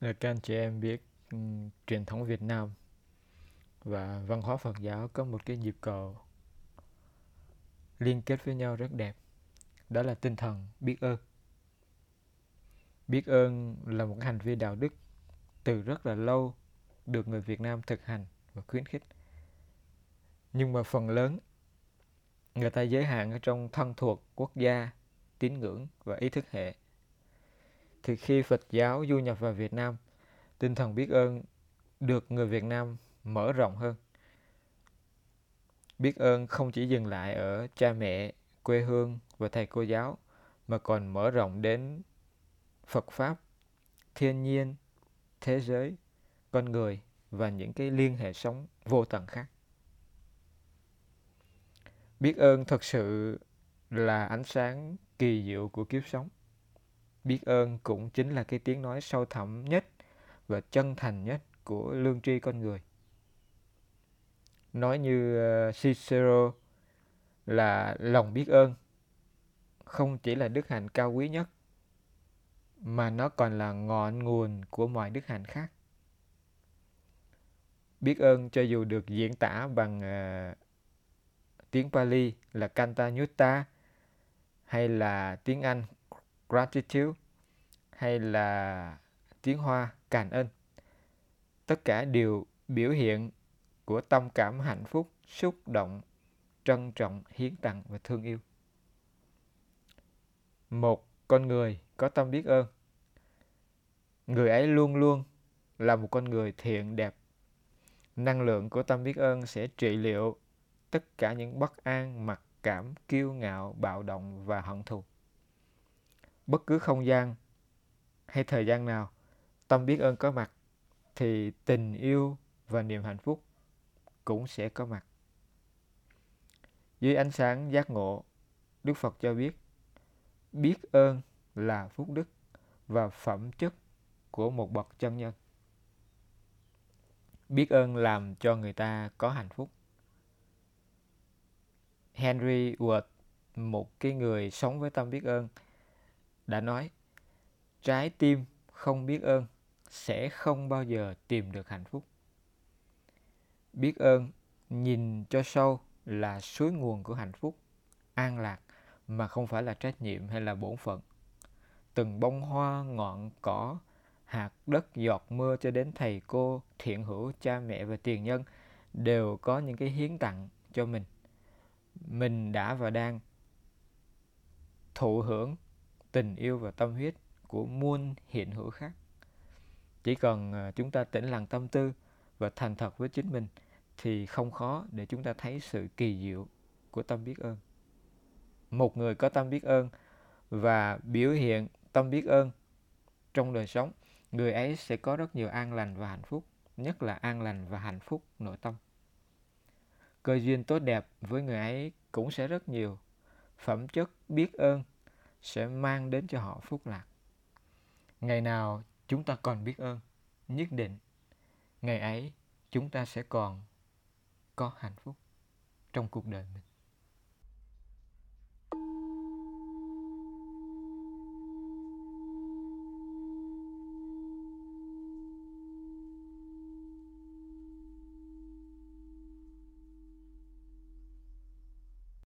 Là các anh chị em biết um, truyền thống Việt Nam và văn hóa Phật giáo có một cái nhịp cầu liên kết với nhau rất đẹp. Đó là tinh thần biết ơn. Biết ơn là một hành vi đạo đức từ rất là lâu được người Việt Nam thực hành và khuyến khích. Nhưng mà phần lớn người ta giới hạn ở trong thân thuộc quốc gia, tín ngưỡng và ý thức hệ. Thì khi Phật giáo du nhập vào Việt Nam, tinh thần biết ơn được người Việt Nam mở rộng hơn. Biết ơn không chỉ dừng lại ở cha mẹ, quê hương và thầy cô giáo mà còn mở rộng đến Phật pháp, thiên nhiên, thế giới, con người và những cái liên hệ sống vô tận khác. Biết ơn thật sự là ánh sáng kỳ diệu của kiếp sống. Biết ơn cũng chính là cái tiếng nói sâu thẳm nhất và chân thành nhất của lương tri con người. Nói như ờ, Cicero là lòng biết ơn không chỉ là đức hạnh cao quý nhất mà nó còn là ngọn nguồn của mọi đức hạnh khác. Biết ơn cho dù được diễn tả bằng uh, tiếng Pali là Kanta Nyutta hay là tiếng Anh Gratitude hay là tiếng Hoa Cảm ơn. Tất cả đều biểu hiện của tâm cảm hạnh phúc, xúc động, trân trọng, hiến tặng và thương yêu. Một con người có tâm biết ơn. Người ấy luôn luôn là một con người thiện đẹp. Năng lượng của tâm biết ơn sẽ trị liệu tất cả những bất an, mặc cảm, kiêu ngạo, bạo động và hận thù. Bất cứ không gian hay thời gian nào tâm biết ơn có mặt thì tình yêu và niềm hạnh phúc cũng sẽ có mặt. Dưới ánh sáng giác ngộ, Đức Phật cho biết biết ơn là phúc đức và phẩm chất của một bậc chân nhân. Biết ơn làm cho người ta có hạnh phúc. Henry Ward, một cái người sống với tâm biết ơn, đã nói trái tim không biết ơn sẽ không bao giờ tìm được hạnh phúc. Biết ơn nhìn cho sâu là suối nguồn của hạnh phúc, an lạc mà không phải là trách nhiệm hay là bổn phận. Từng bông hoa, ngọn cỏ, hạt đất, giọt mưa cho đến thầy cô, thiện hữu, cha mẹ và tiền nhân đều có những cái hiến tặng cho mình. Mình đã và đang thụ hưởng tình yêu và tâm huyết của muôn hiện hữu khác. Chỉ cần à, chúng ta tĩnh lặng tâm tư và thành thật với chính mình thì không khó để chúng ta thấy sự kỳ diệu của tâm biết ơn. Một người có tâm biết ơn và biểu hiện tâm biết ơn trong đời sống, người ấy sẽ có rất nhiều an lành và hạnh phúc, nhất là an lành và hạnh phúc nội tâm. Cơ duyên tốt đẹp với người ấy cũng sẽ rất nhiều. Phẩm chất biết ơn sẽ mang đến cho họ phúc lạc. Ngày nào chúng ta còn biết ơn, nhất định ngày ấy chúng ta sẽ còn có hạnh phúc trong cuộc đời mình.